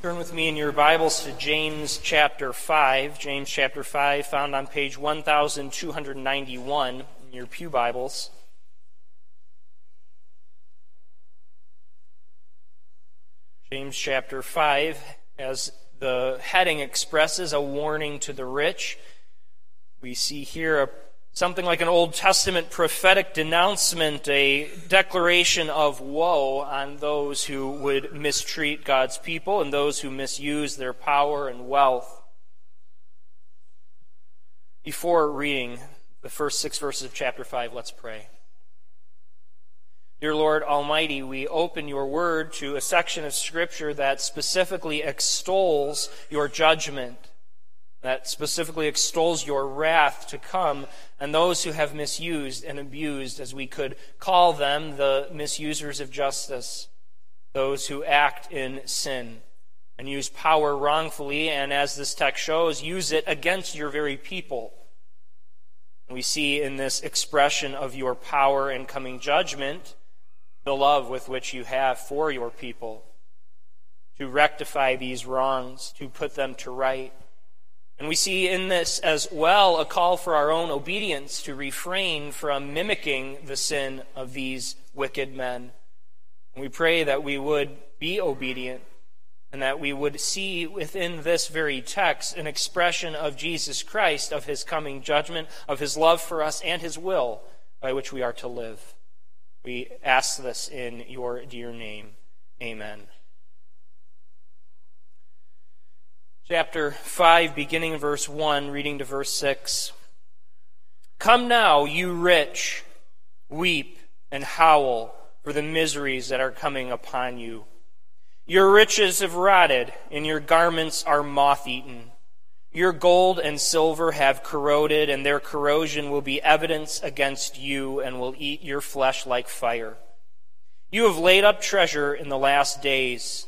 Turn with me in your Bibles to James chapter 5. James chapter 5, found on page 1291 in your Pew Bibles. James chapter 5, as the heading expresses, a warning to the rich. We see here a something like an Old Testament prophetic denouncement, a declaration of woe on those who would mistreat God's people and those who misuse their power and wealth. Before reading the first six verses of chapter 5, let's pray. Dear Lord Almighty, we open your word to a section of Scripture that specifically extols your judgment that specifically extols your wrath to come and those who have misused and abused, as we could call them, the misusers of justice, those who act in sin and use power wrongfully, and as this text shows, use it against your very people. We see in this expression of your power and coming judgment the love with which you have for your people to rectify these wrongs, to put them to right and we see in this as well a call for our own obedience to refrain from mimicking the sin of these wicked men. And we pray that we would be obedient and that we would see within this very text an expression of Jesus Christ, of his coming judgment, of his love for us, and his will by which we are to live. We ask this in your dear name. Amen. Chapter 5, beginning verse 1, reading to verse 6. Come now, you rich, weep and howl for the miseries that are coming upon you. Your riches have rotted, and your garments are moth eaten. Your gold and silver have corroded, and their corrosion will be evidence against you and will eat your flesh like fire. You have laid up treasure in the last days.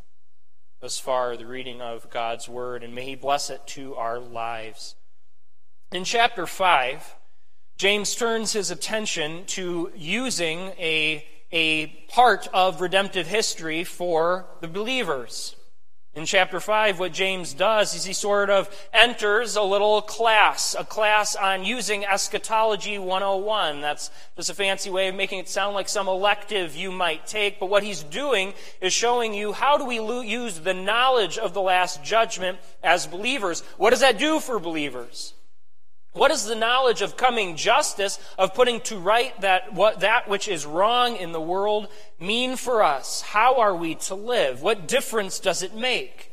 thus far the reading of God's Word, and may He bless it to our lives. In chapter 5, James turns his attention to using a, a part of redemptive history for the believers. In chapter 5, what James does is he sort of enters a little class, a class on using eschatology 101. That's just a fancy way of making it sound like some elective you might take. But what he's doing is showing you how do we use the knowledge of the last judgment as believers. What does that do for believers? What is the knowledge of coming justice, of putting to right that, what, that which is wrong in the world mean for us? How are we to live? What difference does it make?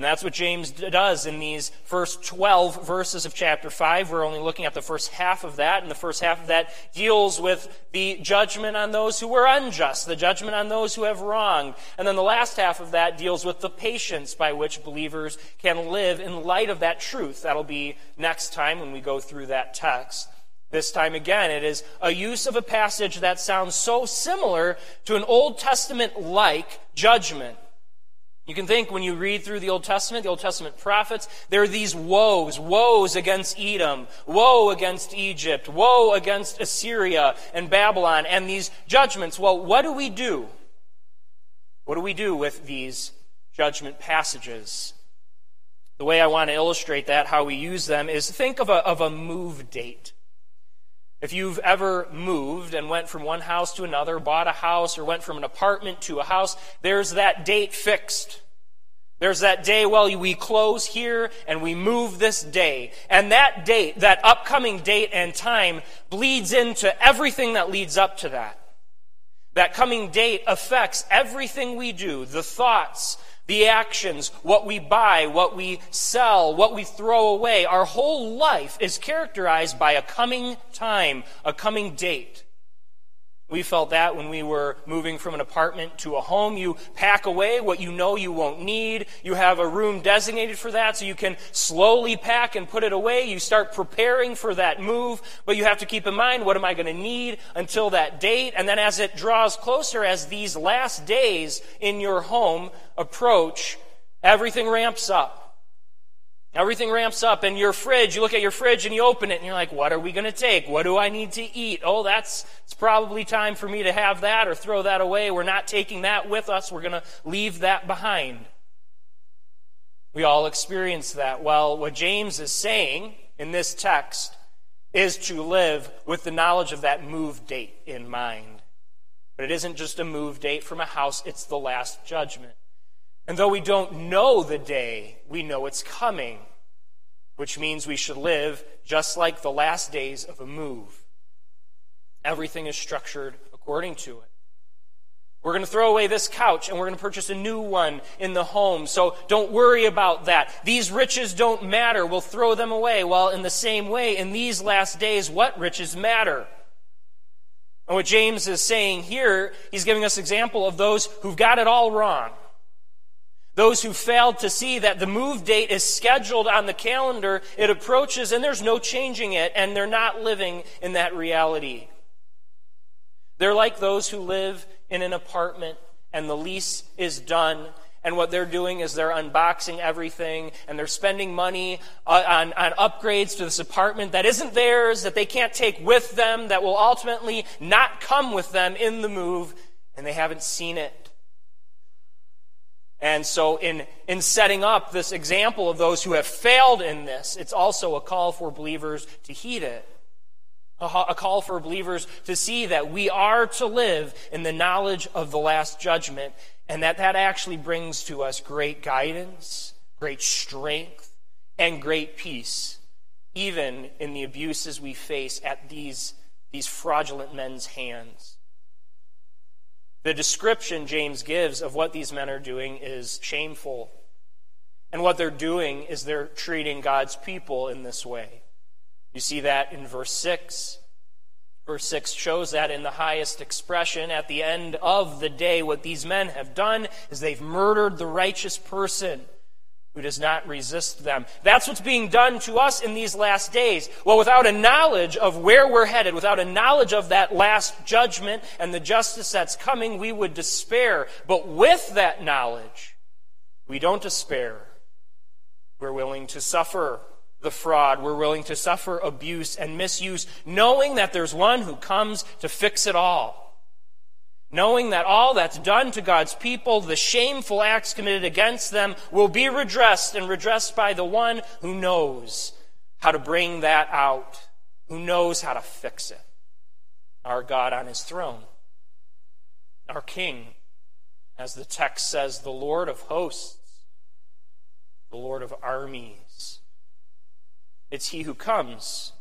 And that's what James does in these first 12 verses of chapter 5. We're only looking at the first half of that, and the first half of that deals with the judgment on those who were unjust, the judgment on those who have wronged. And then the last half of that deals with the patience by which believers can live in light of that truth. That'll be next time when we go through that text. This time again, it is a use of a passage that sounds so similar to an Old Testament like judgment. You can think when you read through the Old Testament, the Old Testament prophets, there are these woes woes against Edom, woe against Egypt, woe against Assyria and Babylon, and these judgments. Well, what do we do? What do we do with these judgment passages? The way I want to illustrate that, how we use them, is think of a, of a move date. If you've ever moved and went from one house to another, bought a house, or went from an apartment to a house, there's that date fixed. There's that day, well, we close here and we move this day. And that date, that upcoming date and time, bleeds into everything that leads up to that. That coming date affects everything we do, the thoughts, the actions, what we buy, what we sell, what we throw away. Our whole life is characterized by a coming time, a coming date. We felt that when we were moving from an apartment to a home. You pack away what you know you won't need. You have a room designated for that so you can slowly pack and put it away. You start preparing for that move, but you have to keep in mind what am I going to need until that date? And then as it draws closer, as these last days in your home approach, everything ramps up. Everything ramps up, and your fridge, you look at your fridge and you open it, and you're like, what are we going to take? What do I need to eat? Oh, that's it's probably time for me to have that or throw that away. We're not taking that with us. We're going to leave that behind. We all experience that. Well, what James is saying in this text is to live with the knowledge of that move date in mind. But it isn't just a move date from a house, it's the last judgment. And though we don't know the day, we know it's coming, which means we should live just like the last days of a move. Everything is structured according to it. We're going to throw away this couch and we're going to purchase a new one in the home. So don't worry about that. These riches don't matter. We'll throw them away. Well, in the same way, in these last days, what riches matter? And what James is saying here, he's giving us example of those who've got it all wrong. Those who failed to see that the move date is scheduled on the calendar, it approaches and there's no changing it, and they're not living in that reality. They're like those who live in an apartment and the lease is done. And what they're doing is they're unboxing everything and they're spending money uh, on, on upgrades to this apartment that isn't theirs, that they can't take with them, that will ultimately not come with them in the move, and they haven't seen it. And so, in, in setting up this example of those who have failed in this, it's also a call for believers to heed it. A, a call for believers to see that we are to live in the knowledge of the last judgment, and that that actually brings to us great guidance, great strength, and great peace, even in the abuses we face at these, these fraudulent men's hands. The description James gives of what these men are doing is shameful. And what they're doing is they're treating God's people in this way. You see that in verse 6. Verse 6 shows that in the highest expression. At the end of the day, what these men have done is they've murdered the righteous person who does not resist them. That's what's being done to us in these last days. Well, without a knowledge of where we're headed, without a knowledge of that last judgment and the justice that's coming, we would despair. But with that knowledge, we don't despair. We're willing to suffer the fraud. We're willing to suffer abuse and misuse, knowing that there's one who comes to fix it all knowing that all that's done to God's people, the shameful acts committed against them, will be redressed and redressed by the one who knows how to bring that out, who knows how to fix it. Our God on his throne, our King, as the text says, the Lord of hosts, the Lord of armies. It's he who comes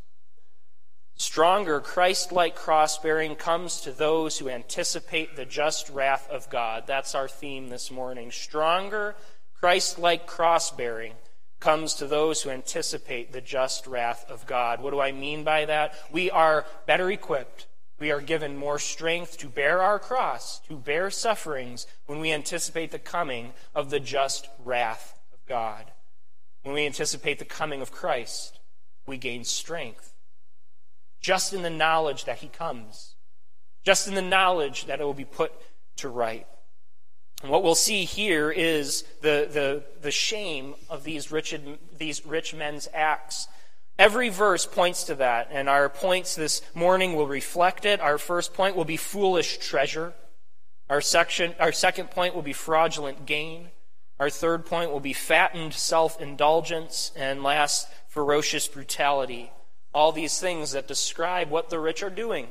Stronger, Christ like cross bearing comes to those who anticipate the just wrath of God. That's our theme this morning. Stronger, Christ like cross bearing comes to those who anticipate the just wrath of God. What do I mean by that? We are better equipped. We are given more strength to bear our cross, to bear sufferings, when we anticipate the coming of the just wrath of God. When we anticipate the coming of Christ, we gain strength just in the knowledge that he comes, just in the knowledge that it will be put to right. And what we'll see here is the, the, the shame of these rich, these rich men's acts. Every verse points to that, and our points this morning will reflect it. Our first point will be foolish treasure. Our, section, our second point will be fraudulent gain. Our third point will be fattened self indulgence. And last, ferocious brutality all these things that describe what the rich are doing.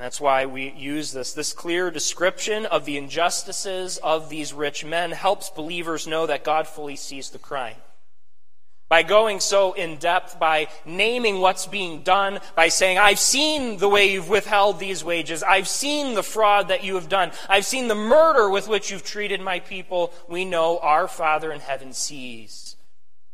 That's why we use this. This clear description of the injustices of these rich men helps believers know that God fully sees the crime. By going so in depth, by naming what's being done, by saying, I've seen the way you've withheld these wages. I've seen the fraud that you have done. I've seen the murder with which you've treated my people. We know our Father in heaven sees.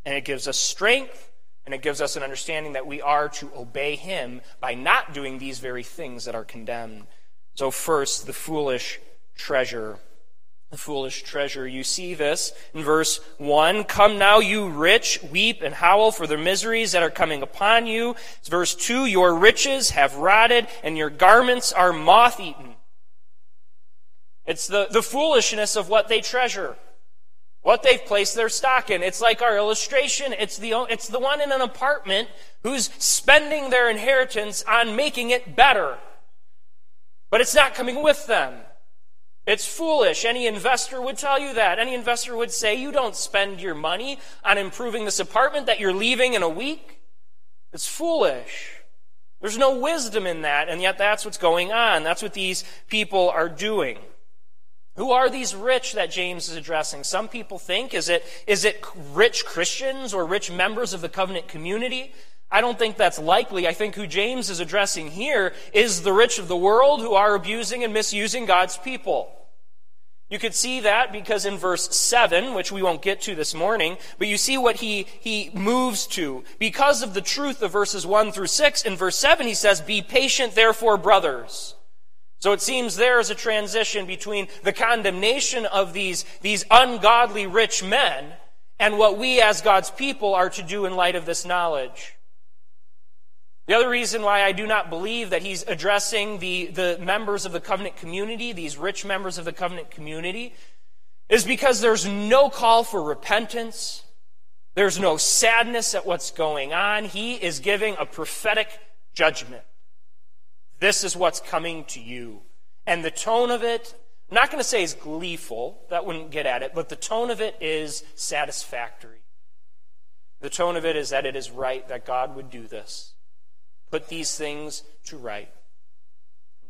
And it gives us strength And it gives us an understanding that we are to obey him by not doing these very things that are condemned. So, first, the foolish treasure. The foolish treasure. You see this in verse 1. Come now, you rich, weep and howl for the miseries that are coming upon you. It's verse 2. Your riches have rotted, and your garments are moth eaten. It's the, the foolishness of what they treasure what they've placed their stock in. It's like our illustration. It's the, it's the one in an apartment who's spending their inheritance on making it better. But it's not coming with them. It's foolish. Any investor would tell you that. Any investor would say, you don't spend your money on improving this apartment that you're leaving in a week. It's foolish. There's no wisdom in that, and yet that's what's going on. That's what these people are doing. Who are these rich that James is addressing? Some people think, is it, is it rich Christians or rich members of the covenant community? I don't think that's likely. I think who James is addressing here is the rich of the world who are abusing and misusing God's people. You could see that because in verse 7, which we won't get to this morning, but you see what he, he moves to. Because of the truth of verses 1 through 6, in verse 7 he says, Be patient therefore, brothers. So it seems there is a transition between the condemnation of these, these ungodly rich men and what we as God's people are to do in light of this knowledge. The other reason why I do not believe that he's addressing the, the members of the covenant community, these rich members of the covenant community, is because there's no call for repentance. There's no sadness at what's going on. He is giving a prophetic judgment. This is what's coming to you. And the tone of it, I'm not going to say is gleeful, that wouldn't get at it, but the tone of it is satisfactory. The tone of it is that it is right that God would do this, put these things to right.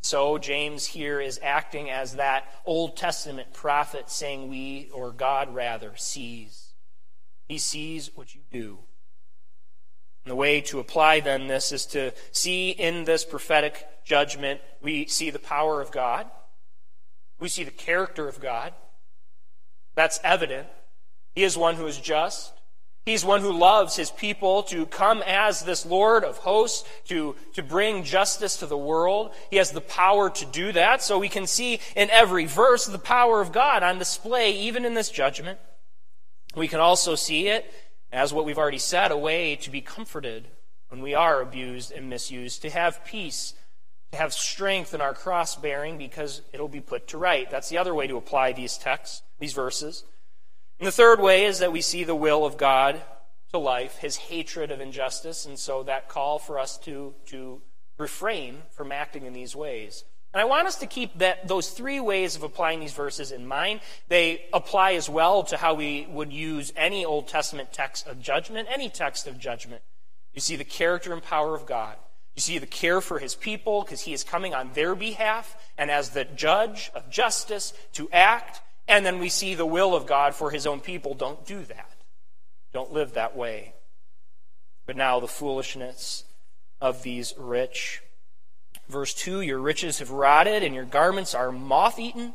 So James here is acting as that Old Testament prophet saying, We, or God rather, sees. He sees what you do. And the way to apply then this is to see in this prophetic judgment, we see the power of God. We see the character of God. That's evident. He is one who is just. He's one who loves his people to come as this Lord of hosts to, to bring justice to the world. He has the power to do that. So we can see in every verse the power of God on display, even in this judgment. We can also see it as what we've already said, a way to be comforted when we are abused and misused, to have peace, to have strength in our cross bearing because it'll be put to right. That's the other way to apply these texts, these verses. And the third way is that we see the will of God to life, his hatred of injustice, and so that call for us to, to refrain from acting in these ways. And I want us to keep that, those three ways of applying these verses in mind. They apply as well to how we would use any Old Testament text of judgment, any text of judgment. You see the character and power of God. You see the care for his people because he is coming on their behalf and as the judge of justice to act. And then we see the will of God for his own people. Don't do that. Don't live that way. But now the foolishness of these rich. Verse 2 Your riches have rotted, and your garments are moth eaten.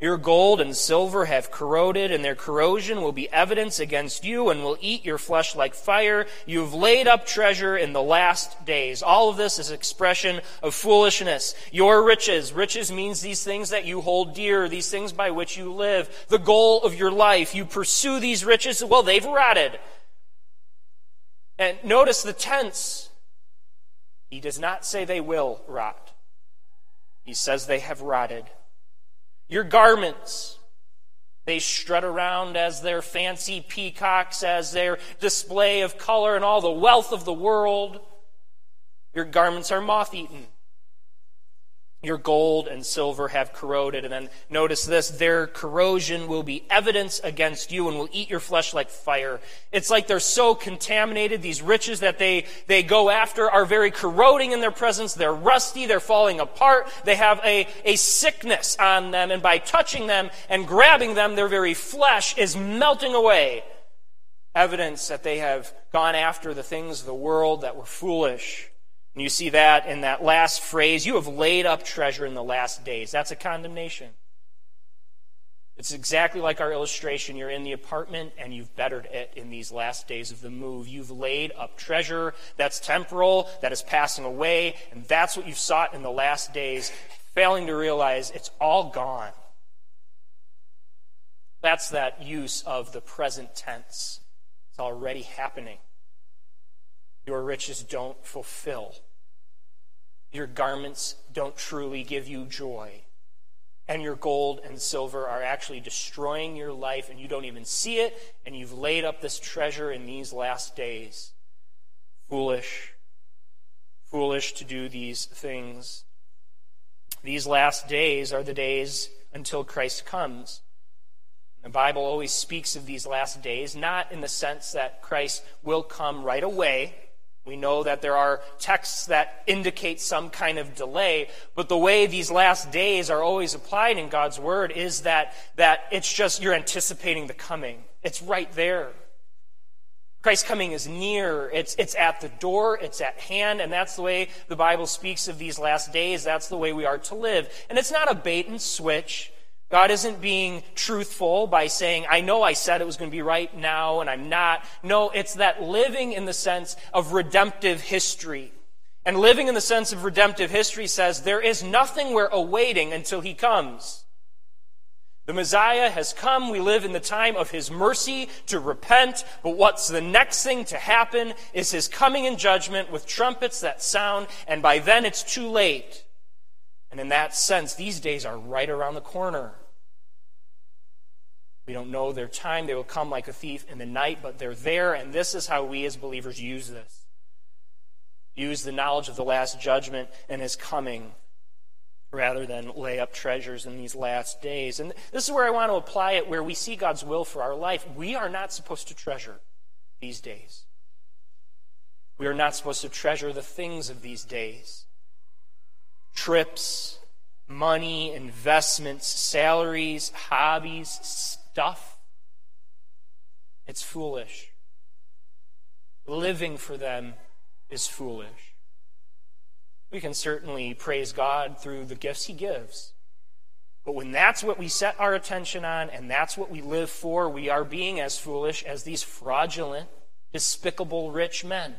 Your gold and silver have corroded, and their corrosion will be evidence against you and will eat your flesh like fire. You have laid up treasure in the last days. All of this is expression of foolishness. Your riches. Riches means these things that you hold dear, these things by which you live. The goal of your life. You pursue these riches. Well, they've rotted. And notice the tense. He does not say they will rot. He says they have rotted. Your garments, they strut around as their fancy peacocks, as their display of color and all the wealth of the world. Your garments are moth eaten. Your gold and silver have corroded. And then notice this their corrosion will be evidence against you and will eat your flesh like fire. It's like they're so contaminated. These riches that they, they go after are very corroding in their presence. They're rusty. They're falling apart. They have a, a sickness on them. And by touching them and grabbing them, their very flesh is melting away. Evidence that they have gone after the things of the world that were foolish and you see that in that last phrase you have laid up treasure in the last days. That's a condemnation. It's exactly like our illustration. You're in the apartment and you've bettered it in these last days of the move. You've laid up treasure that's temporal, that is passing away, and that's what you've sought in the last days, failing to realize it's all gone. That's that use of the present tense. It's already happening. Your riches don't fulfill. Your garments don't truly give you joy and your gold and silver are actually destroying your life, and you don't even see it, and you've laid up this treasure in these last days. Foolish. Foolish to do these things. These last days are the days until Christ comes. The Bible always speaks of these last days, not in the sense that Christ will come right away we know that there are texts that indicate some kind of delay, but the way these last days are always applied in God's Word is that, that it's just you're anticipating the coming. It's right there. Christ's coming is near. It's, it's at the door. It's at hand. And that's the way the Bible speaks of these last days. That's the way we are to live. And it's not a bait and switch. God isn't being truthful by saying, I know I said it was going to be right now and I'm not. No, it's that living in the sense of redemptive history. And living in the sense of redemptive history says there is nothing we're awaiting until he comes. The Messiah has come. We live in the time of his mercy to repent. But what's the next thing to happen is his coming in judgment with trumpets that sound, and by then it's too late. And in that sense, these days are right around the corner. We don't know their time. They will come like a thief in the night, but they're there, and this is how we as believers use this. Use the knowledge of the last judgment and his coming rather than lay up treasures in these last days. And this is where I want to apply it where we see God's will for our life. We are not supposed to treasure these days. We are not supposed to treasure the things of these days trips, money, investments, salaries, hobbies, stuff. It's foolish. Living for them is foolish. We can certainly praise God through the gifts He gives. But when that's what we set our attention on and that's what we live for, we are being as foolish as these fraudulent, despicable rich men.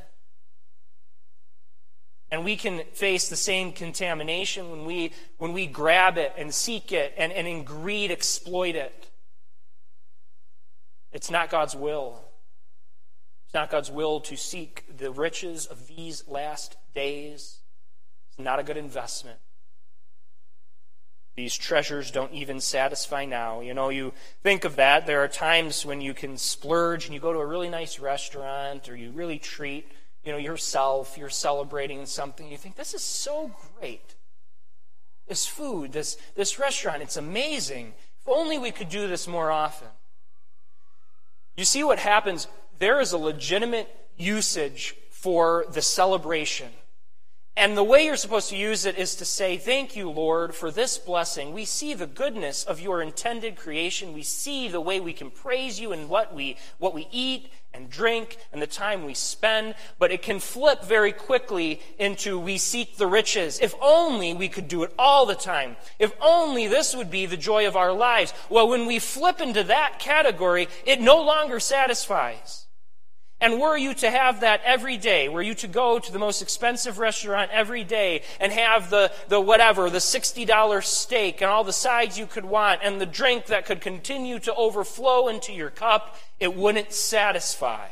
And we can face the same contamination when we, when we grab it and seek it and, and in greed exploit it. It's not God's will. It's not God's will to seek the riches of these last days. It's not a good investment. These treasures don't even satisfy now. You know, you think of that. There are times when you can splurge and you go to a really nice restaurant or you really treat you know, yourself, you're celebrating something, you think, this is so great. This food, this, this restaurant, it's amazing. If only we could do this more often. You see what happens? There is a legitimate usage for the celebration. And the way you're supposed to use it is to say, Thank you, Lord, for this blessing. We see the goodness of your intended creation. We see the way we can praise you in what we, what we eat and drink and the time we spend. But it can flip very quickly into we seek the riches. If only we could do it all the time. If only this would be the joy of our lives. Well, when we flip into that category, it no longer satisfies. And were you to have that every day, were you to go to the most expensive restaurant every day and have the, the whatever, the $60 steak and all the sides you could want and the drink that could continue to overflow into your cup, it wouldn't satisfy.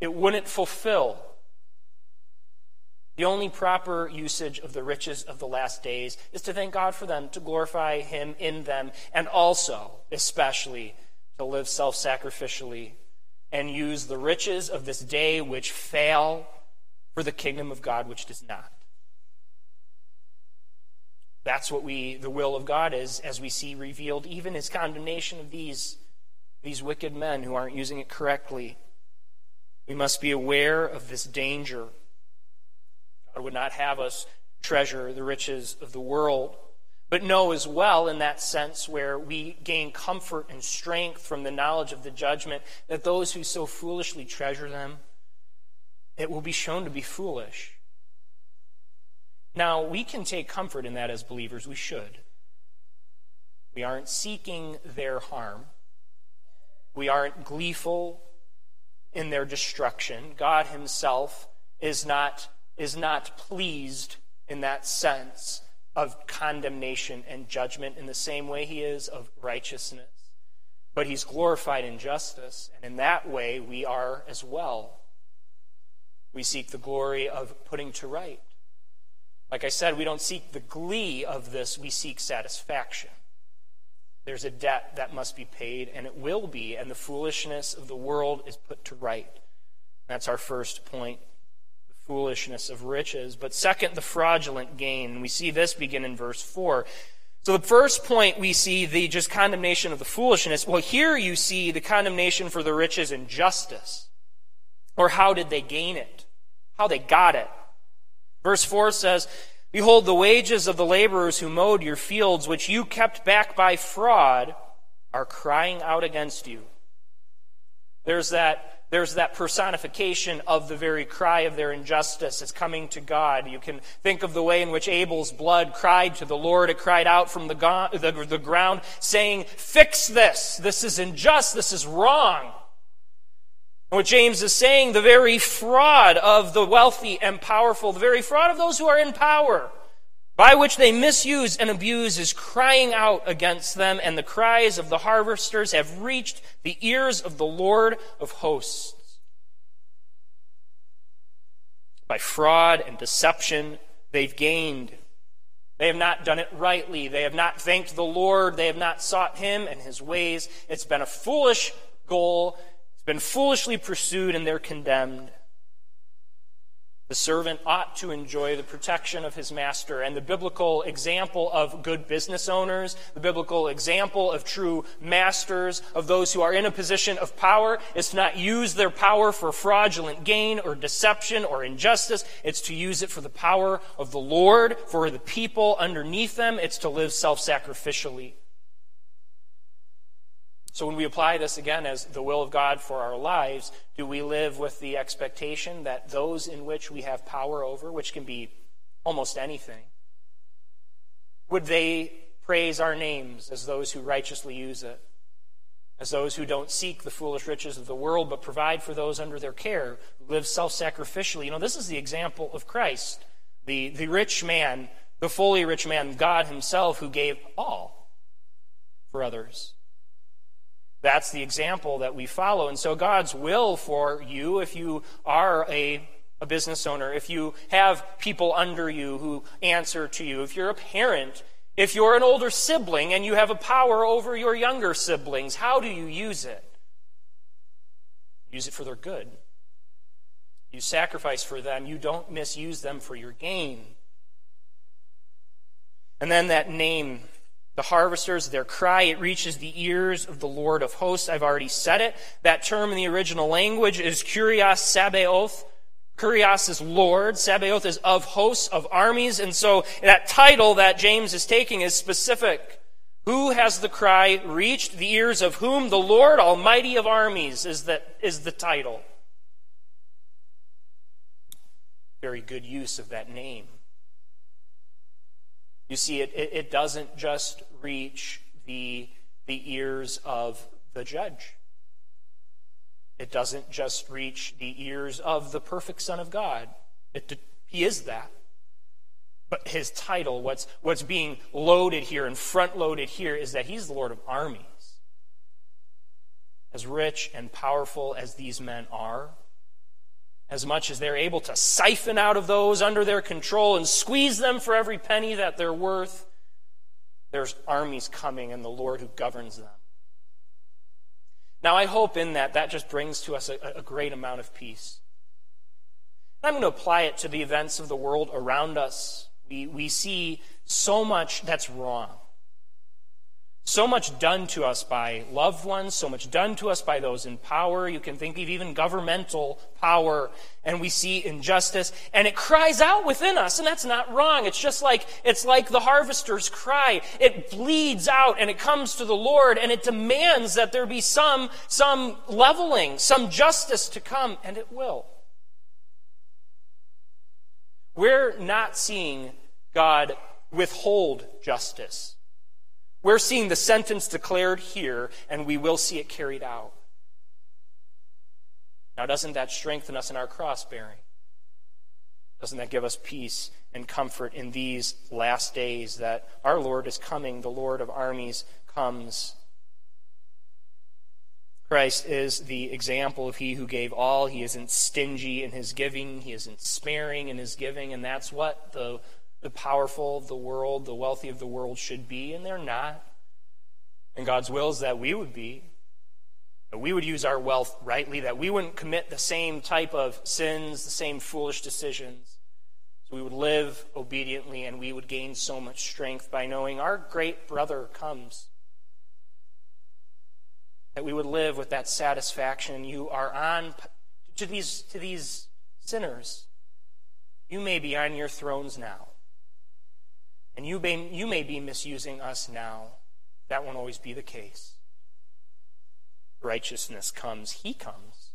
It wouldn't fulfill. The only proper usage of the riches of the last days is to thank God for them, to glorify Him in them, and also, especially, to live self sacrificially and use the riches of this day which fail for the kingdom of God which does not. That's what we the will of God is as we see revealed even his condemnation of these these wicked men who aren't using it correctly. We must be aware of this danger. God would not have us treasure the riches of the world but know as well, in that sense, where we gain comfort and strength from the knowledge of the judgment, that those who so foolishly treasure them, it will be shown to be foolish. Now, we can take comfort in that as believers. We should. We aren't seeking their harm. We aren't gleeful in their destruction. God Himself is not, is not pleased in that sense of condemnation and judgment in the same way He is of righteousness. But He's glorified in justice, and in that way we are as well. We seek the glory of putting to right. Like I said, we don't seek the glee of this, we seek satisfaction. There's a debt that must be paid, and it will be, and the foolishness of the world is put to right. That's our first point foolishness of riches. But second, the fraudulent gain. We see this begin in verse 4. So the first point we see the just condemnation of the foolishness. Well, here you see the condemnation for the riches and justice. Or how did they gain it? How they got it. Verse 4 says, Behold, the wages of the laborers who mowed your fields, which you kept back by fraud, are crying out against you. There's that, there's that personification of the very cry of their injustice. It's coming to God. You can think of the way in which Abel's blood cried to the Lord. It cried out from the, go- the, the ground, saying, Fix this. This is unjust. This is wrong. And What James is saying, the very fraud of the wealthy and powerful, the very fraud of those who are in power, by which they misuse and abuse, is crying out against them, and the cries of the harvesters have reached the ears of the Lord of hosts. By fraud and deception, they've gained. They have not done it rightly. They have not thanked the Lord. They have not sought Him and His ways. It's been a foolish goal It's been foolishly pursued and they're condemned. The servant ought to enjoy the protection of his master. And the biblical example of good business owners, the biblical example of true masters, of those who are in a position of power, is to not use their power for fraudulent gain or deception or injustice. It's to use it for the power of the Lord, for the people underneath them. It's to live self sacrificially. So when we apply this again as the will of God for our lives, do we live with the expectation that those in which we have power over, which can be almost anything, would they praise our names as those who righteously use it? As those who don't seek the foolish riches of the world, but provide for those under their care, who live self sacrificially. You know, this is the example of Christ, the, the rich man, the fully rich man, God Himself, who gave all for others. That's the example that we follow. And so God's will for you, if you are a, a business owner, if you have people under you who answer to you, if you're a parent, if you're an older sibling and you have a power over your younger siblings, how do you use it? Use it for their good. You sacrifice for them. You don't misuse them for your gain. And then that name the harvesters, their cry, it reaches the ears of the Lord of hosts. I've already said it. That term in the original language is Kurios Sabaoth. Kurios is Lord. Sabaoth is of hosts, of armies. And so that title that James is taking is specific. Who has the cry reached the ears of whom? The Lord Almighty of armies is, that, is the title. Very good use of that name. You see, it, it, it doesn't just reach the, the ears of the judge. It doesn't just reach the ears of the perfect Son of God. It, he is that. But his title, what's, what's being loaded here and front loaded here, is that he's the Lord of armies. As rich and powerful as these men are, as much as they're able to siphon out of those under their control and squeeze them for every penny that they're worth, there's armies coming and the Lord who governs them. Now, I hope in that, that just brings to us a, a great amount of peace. I'm going to apply it to the events of the world around us. We, we see so much that's wrong. So much done to us by loved ones, so much done to us by those in power. You can think of even governmental power, and we see injustice, and it cries out within us, and that's not wrong. It's just like it's like the harvester's cry. It bleeds out and it comes to the Lord, and it demands that there be some some leveling, some justice to come, and it will. We're not seeing God withhold justice. We're seeing the sentence declared here, and we will see it carried out. Now, doesn't that strengthen us in our cross bearing? Doesn't that give us peace and comfort in these last days that our Lord is coming, the Lord of armies comes? Christ is the example of he who gave all. He isn't stingy in his giving, he isn't sparing in his giving, and that's what the, the powerful of the world, the wealthy of the world should be, and they're not. And God's will is that we would be. That we would use our wealth rightly, that we wouldn't commit the same type of sins, the same foolish decisions. So we would live obediently and we would gain so much strength by knowing our great brother comes that we would live with that satisfaction. You are on to these, to these sinners. You may be on your thrones now. And you may, you may be misusing us now. That won't always be the case. Righteousness comes, He comes.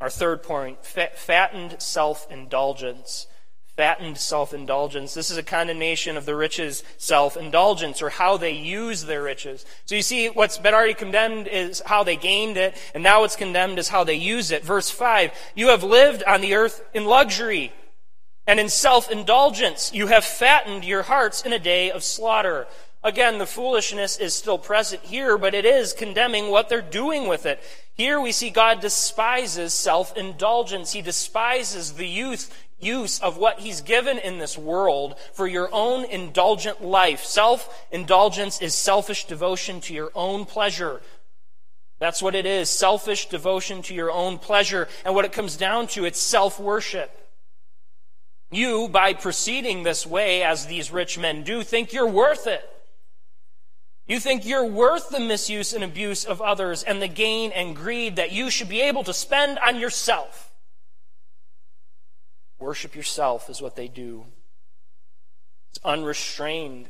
Our third point fattened self indulgence fattened self indulgence. This is a condemnation of the riches self indulgence or how they use their riches. So you see, what's been already condemned is how they gained it, and now what's condemned is how they use it. Verse 5 You have lived on the earth in luxury and in self indulgence. You have fattened your hearts in a day of slaughter. Again, the foolishness is still present here, but it is condemning what they're doing with it. Here we see God despises self indulgence. He despises the youth use of what he's given in this world for your own indulgent life. Self indulgence is selfish devotion to your own pleasure. That's what it is selfish devotion to your own pleasure. And what it comes down to, it's self worship. You, by proceeding this way, as these rich men do, think you're worth it. You think you're worth the misuse and abuse of others and the gain and greed that you should be able to spend on yourself. Worship yourself is what they do. It's unrestrained.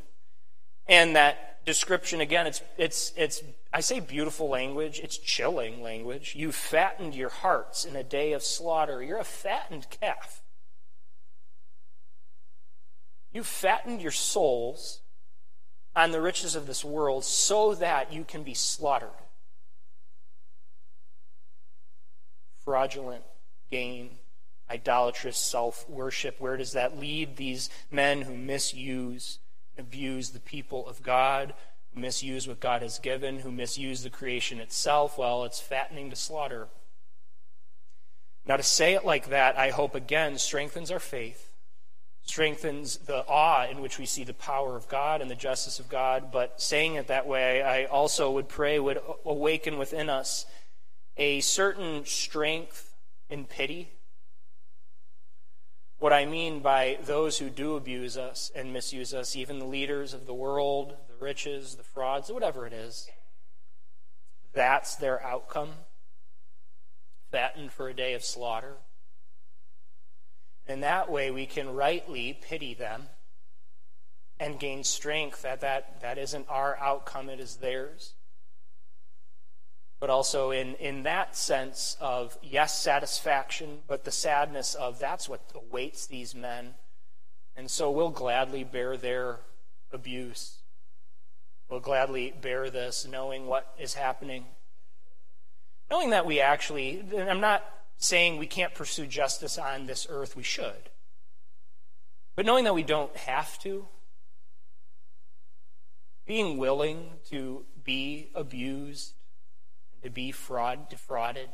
And that description, again, it's, it's, it's, I say beautiful language, it's chilling language. You fattened your hearts in a day of slaughter. You're a fattened calf. You fattened your souls on the riches of this world so that you can be slaughtered. Fraudulent gain idolatrous self worship. Where does that lead these men who misuse and abuse the people of God, who misuse what God has given, who misuse the creation itself? Well, it's fattening to slaughter. Now, to say it like that, I hope again strengthens our faith, strengthens the awe in which we see the power of God and the justice of God. But saying it that way, I also would pray would awaken within us a certain strength in pity what I mean by those who do abuse us and misuse us, even the leaders of the world, the riches, the frauds, whatever it is, that's their outcome. Fattened for a day of slaughter. In that way, we can rightly pity them and gain strength that that, that isn't our outcome, it is theirs but also in, in that sense of, yes, satisfaction, but the sadness of that's what awaits these men. And so we'll gladly bear their abuse. We'll gladly bear this, knowing what is happening. Knowing that we actually, I'm not saying we can't pursue justice on this earth, we should. But knowing that we don't have to, being willing to be abused, to be fraud, defrauded,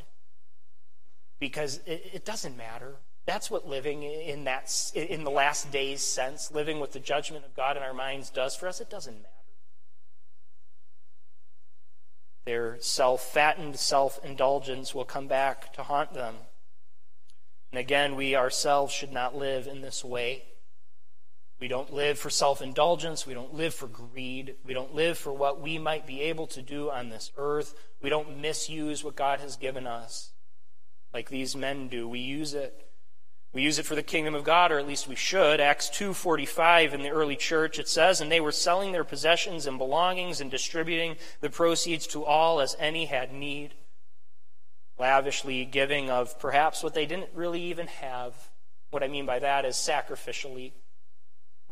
because it, it doesn't matter. That's what living in that in the last days sense, living with the judgment of God in our minds does for us. It doesn't matter. Their self-fattened self-indulgence will come back to haunt them. And again, we ourselves should not live in this way. We don't live for self indulgence. We don't live for greed. We don't live for what we might be able to do on this earth. We don't misuse what God has given us like these men do. We use it. We use it for the kingdom of God, or at least we should. Acts 2:45 in the early church it says, "And they were selling their possessions and belongings and distributing the proceeds to all as any had need, lavishly giving of perhaps what they didn't really even have." What I mean by that is sacrificially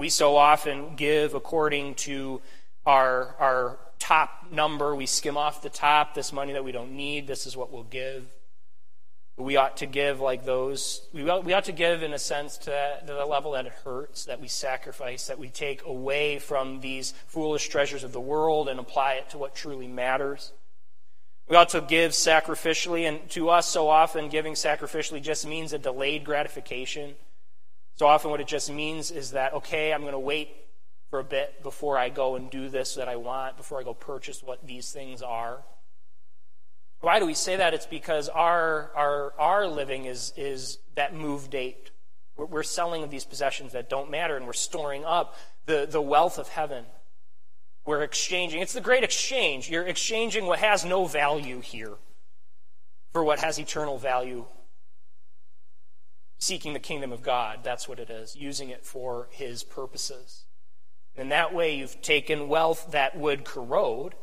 we so often give according to our, our top number. We skim off the top. This money that we don't need, this is what we'll give. We ought to give like those. We ought, we ought to give in a sense to, to the level that it hurts, that we sacrifice, that we take away from these foolish treasures of the world and apply it to what truly matters. We ought to give sacrificially, and to us, so often, giving sacrificially just means a delayed gratification. So often, what it just means is that, okay, I'm going to wait for a bit before I go and do this that I want, before I go purchase what these things are. Why do we say that? It's because our, our, our living is, is that move date. We're, we're selling these possessions that don't matter and we're storing up the, the wealth of heaven. We're exchanging. It's the great exchange. You're exchanging what has no value here for what has eternal value. Seeking the kingdom of God, that's what it is. Using it for his purposes. In that way, you've taken wealth that would corrode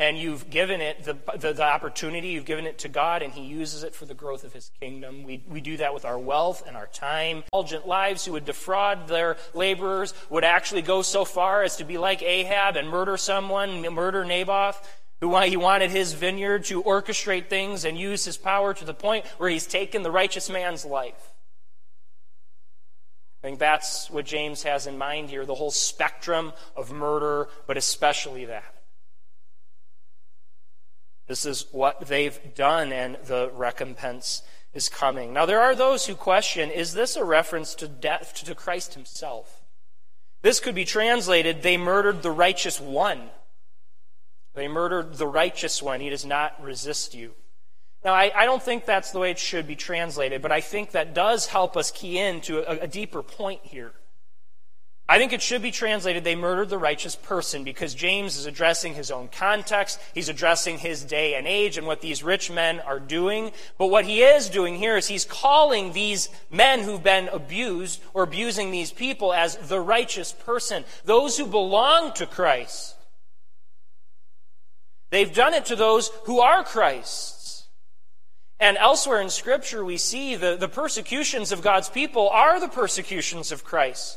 and you've given it the, the, the, opportunity, you've given it to God, and He uses it for the growth of His kingdom. We, we do that with our wealth and our time. Indulgent lives who would defraud their laborers would actually go so far as to be like Ahab and murder someone, murder Naboth, who he wanted his vineyard to orchestrate things and use his power to the point where he's taken the righteous man's life. I think that's what James has in mind here the whole spectrum of murder, but especially that. This is what they've done, and the recompense is coming. Now, there are those who question is this a reference to death, to Christ himself? This could be translated they murdered the righteous one. They murdered the righteous one. He does not resist you. Now, I, I, don't think that's the way it should be translated, but I think that does help us key in to a, a deeper point here. I think it should be translated, they murdered the righteous person, because James is addressing his own context. He's addressing his day and age and what these rich men are doing. But what he is doing here is he's calling these men who've been abused or abusing these people as the righteous person, those who belong to Christ. They've done it to those who are Christ's. And elsewhere in Scripture, we see the, the persecutions of God's people are the persecutions of Christ.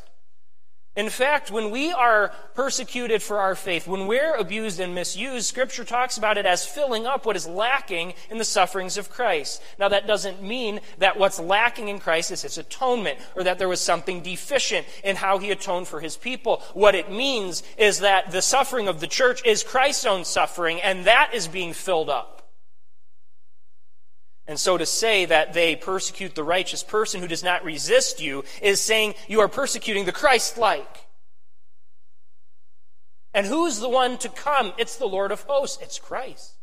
In fact, when we are persecuted for our faith, when we're abused and misused, Scripture talks about it as filling up what is lacking in the sufferings of Christ. Now, that doesn't mean that what's lacking in Christ is his atonement, or that there was something deficient in how he atoned for his people. What it means is that the suffering of the church is Christ's own suffering, and that is being filled up. And so to say that they persecute the righteous person who does not resist you is saying you are persecuting the Christ like. And who's the one to come? It's the Lord of hosts, it's Christ.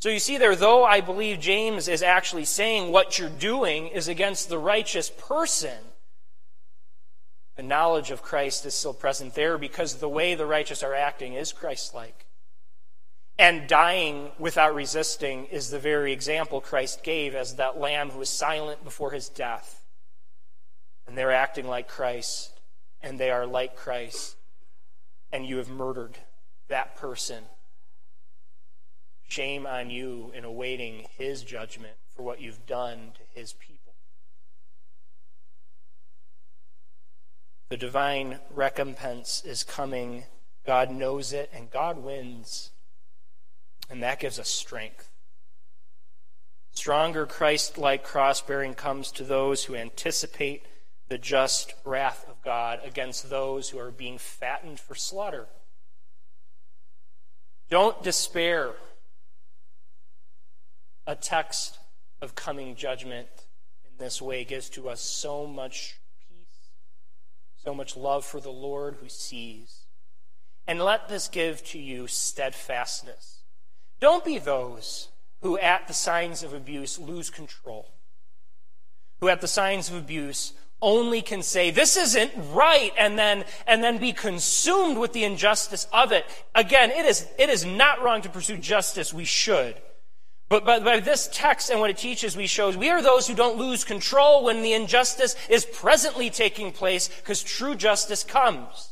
So you see there, though I believe James is actually saying what you're doing is against the righteous person, the knowledge of Christ is still present there because the way the righteous are acting is Christ like. And dying without resisting is the very example Christ gave as that lamb who was silent before his death. And they're acting like Christ, and they are like Christ, and you have murdered that person. Shame on you in awaiting his judgment for what you've done to his people. The divine recompense is coming. God knows it, and God wins. And that gives us strength. Stronger Christ like cross bearing comes to those who anticipate the just wrath of God against those who are being fattened for slaughter. Don't despair. A text of coming judgment in this way gives to us so much peace, so much love for the Lord who sees. And let this give to you steadfastness don't be those who, at the signs of abuse, lose control. Who, at the signs of abuse, only can say, this isn't right, and then, and then be consumed with the injustice of it. Again, it is, it is not wrong to pursue justice. We should. But, but by this text and what it teaches, we shows we are those who don't lose control when the injustice is presently taking place because true justice comes.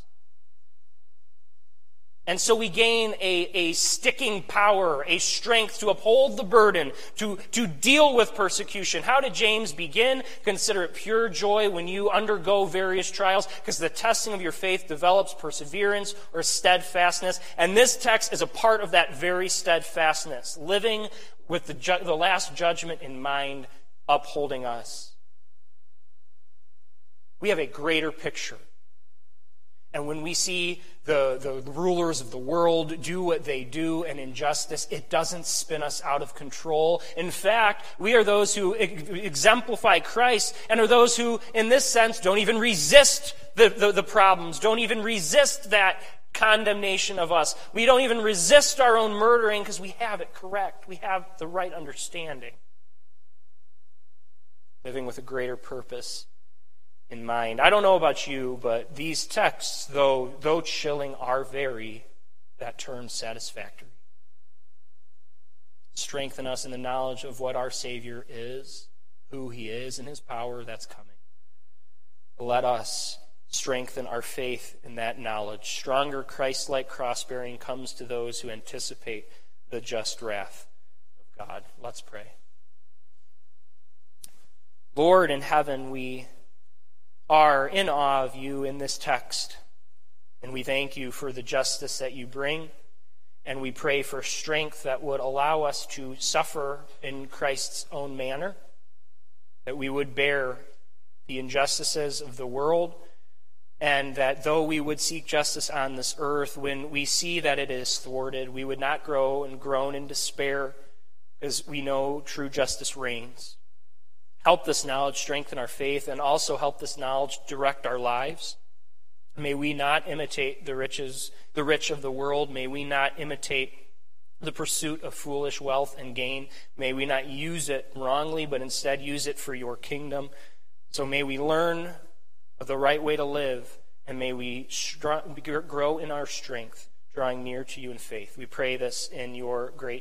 And so we gain a, a sticking power, a strength to uphold the burden, to, to deal with persecution. How did James begin? Consider it pure joy when you undergo various trials, because the testing of your faith develops perseverance or steadfastness. And this text is a part of that very steadfastness, living with the, ju- the last judgment in mind, upholding us. We have a greater picture and when we see the, the rulers of the world do what they do and injustice, it doesn't spin us out of control. In fact, we are those who exemplify Christ and are those who, in this sense, don't even resist the, the, the problems, don't even resist that condemnation of us. We don't even resist our own murdering because we have it correct. We have the right understanding. Living with a greater purpose in mind. I don't know about you, but these texts, though, though chilling, are very, that term, satisfactory. Strengthen us in the knowledge of what our Savior is, who He is, and His power that's coming. Let us strengthen our faith in that knowledge. Stronger Christ like cross bearing comes to those who anticipate the just wrath of God. Let's pray. Lord in heaven, we are in awe of you in this text. And we thank you for the justice that you bring. And we pray for strength that would allow us to suffer in Christ's own manner, that we would bear the injustices of the world, and that though we would seek justice on this earth, when we see that it is thwarted, we would not grow and groan in despair, because we know true justice reigns. Help this knowledge strengthen our faith and also help this knowledge direct our lives. May we not imitate the riches, the rich of the world. May we not imitate the pursuit of foolish wealth and gain. May we not use it wrongly, but instead use it for your kingdom. So may we learn of the right way to live, and may we grow in our strength, drawing near to you in faith. We pray this in your great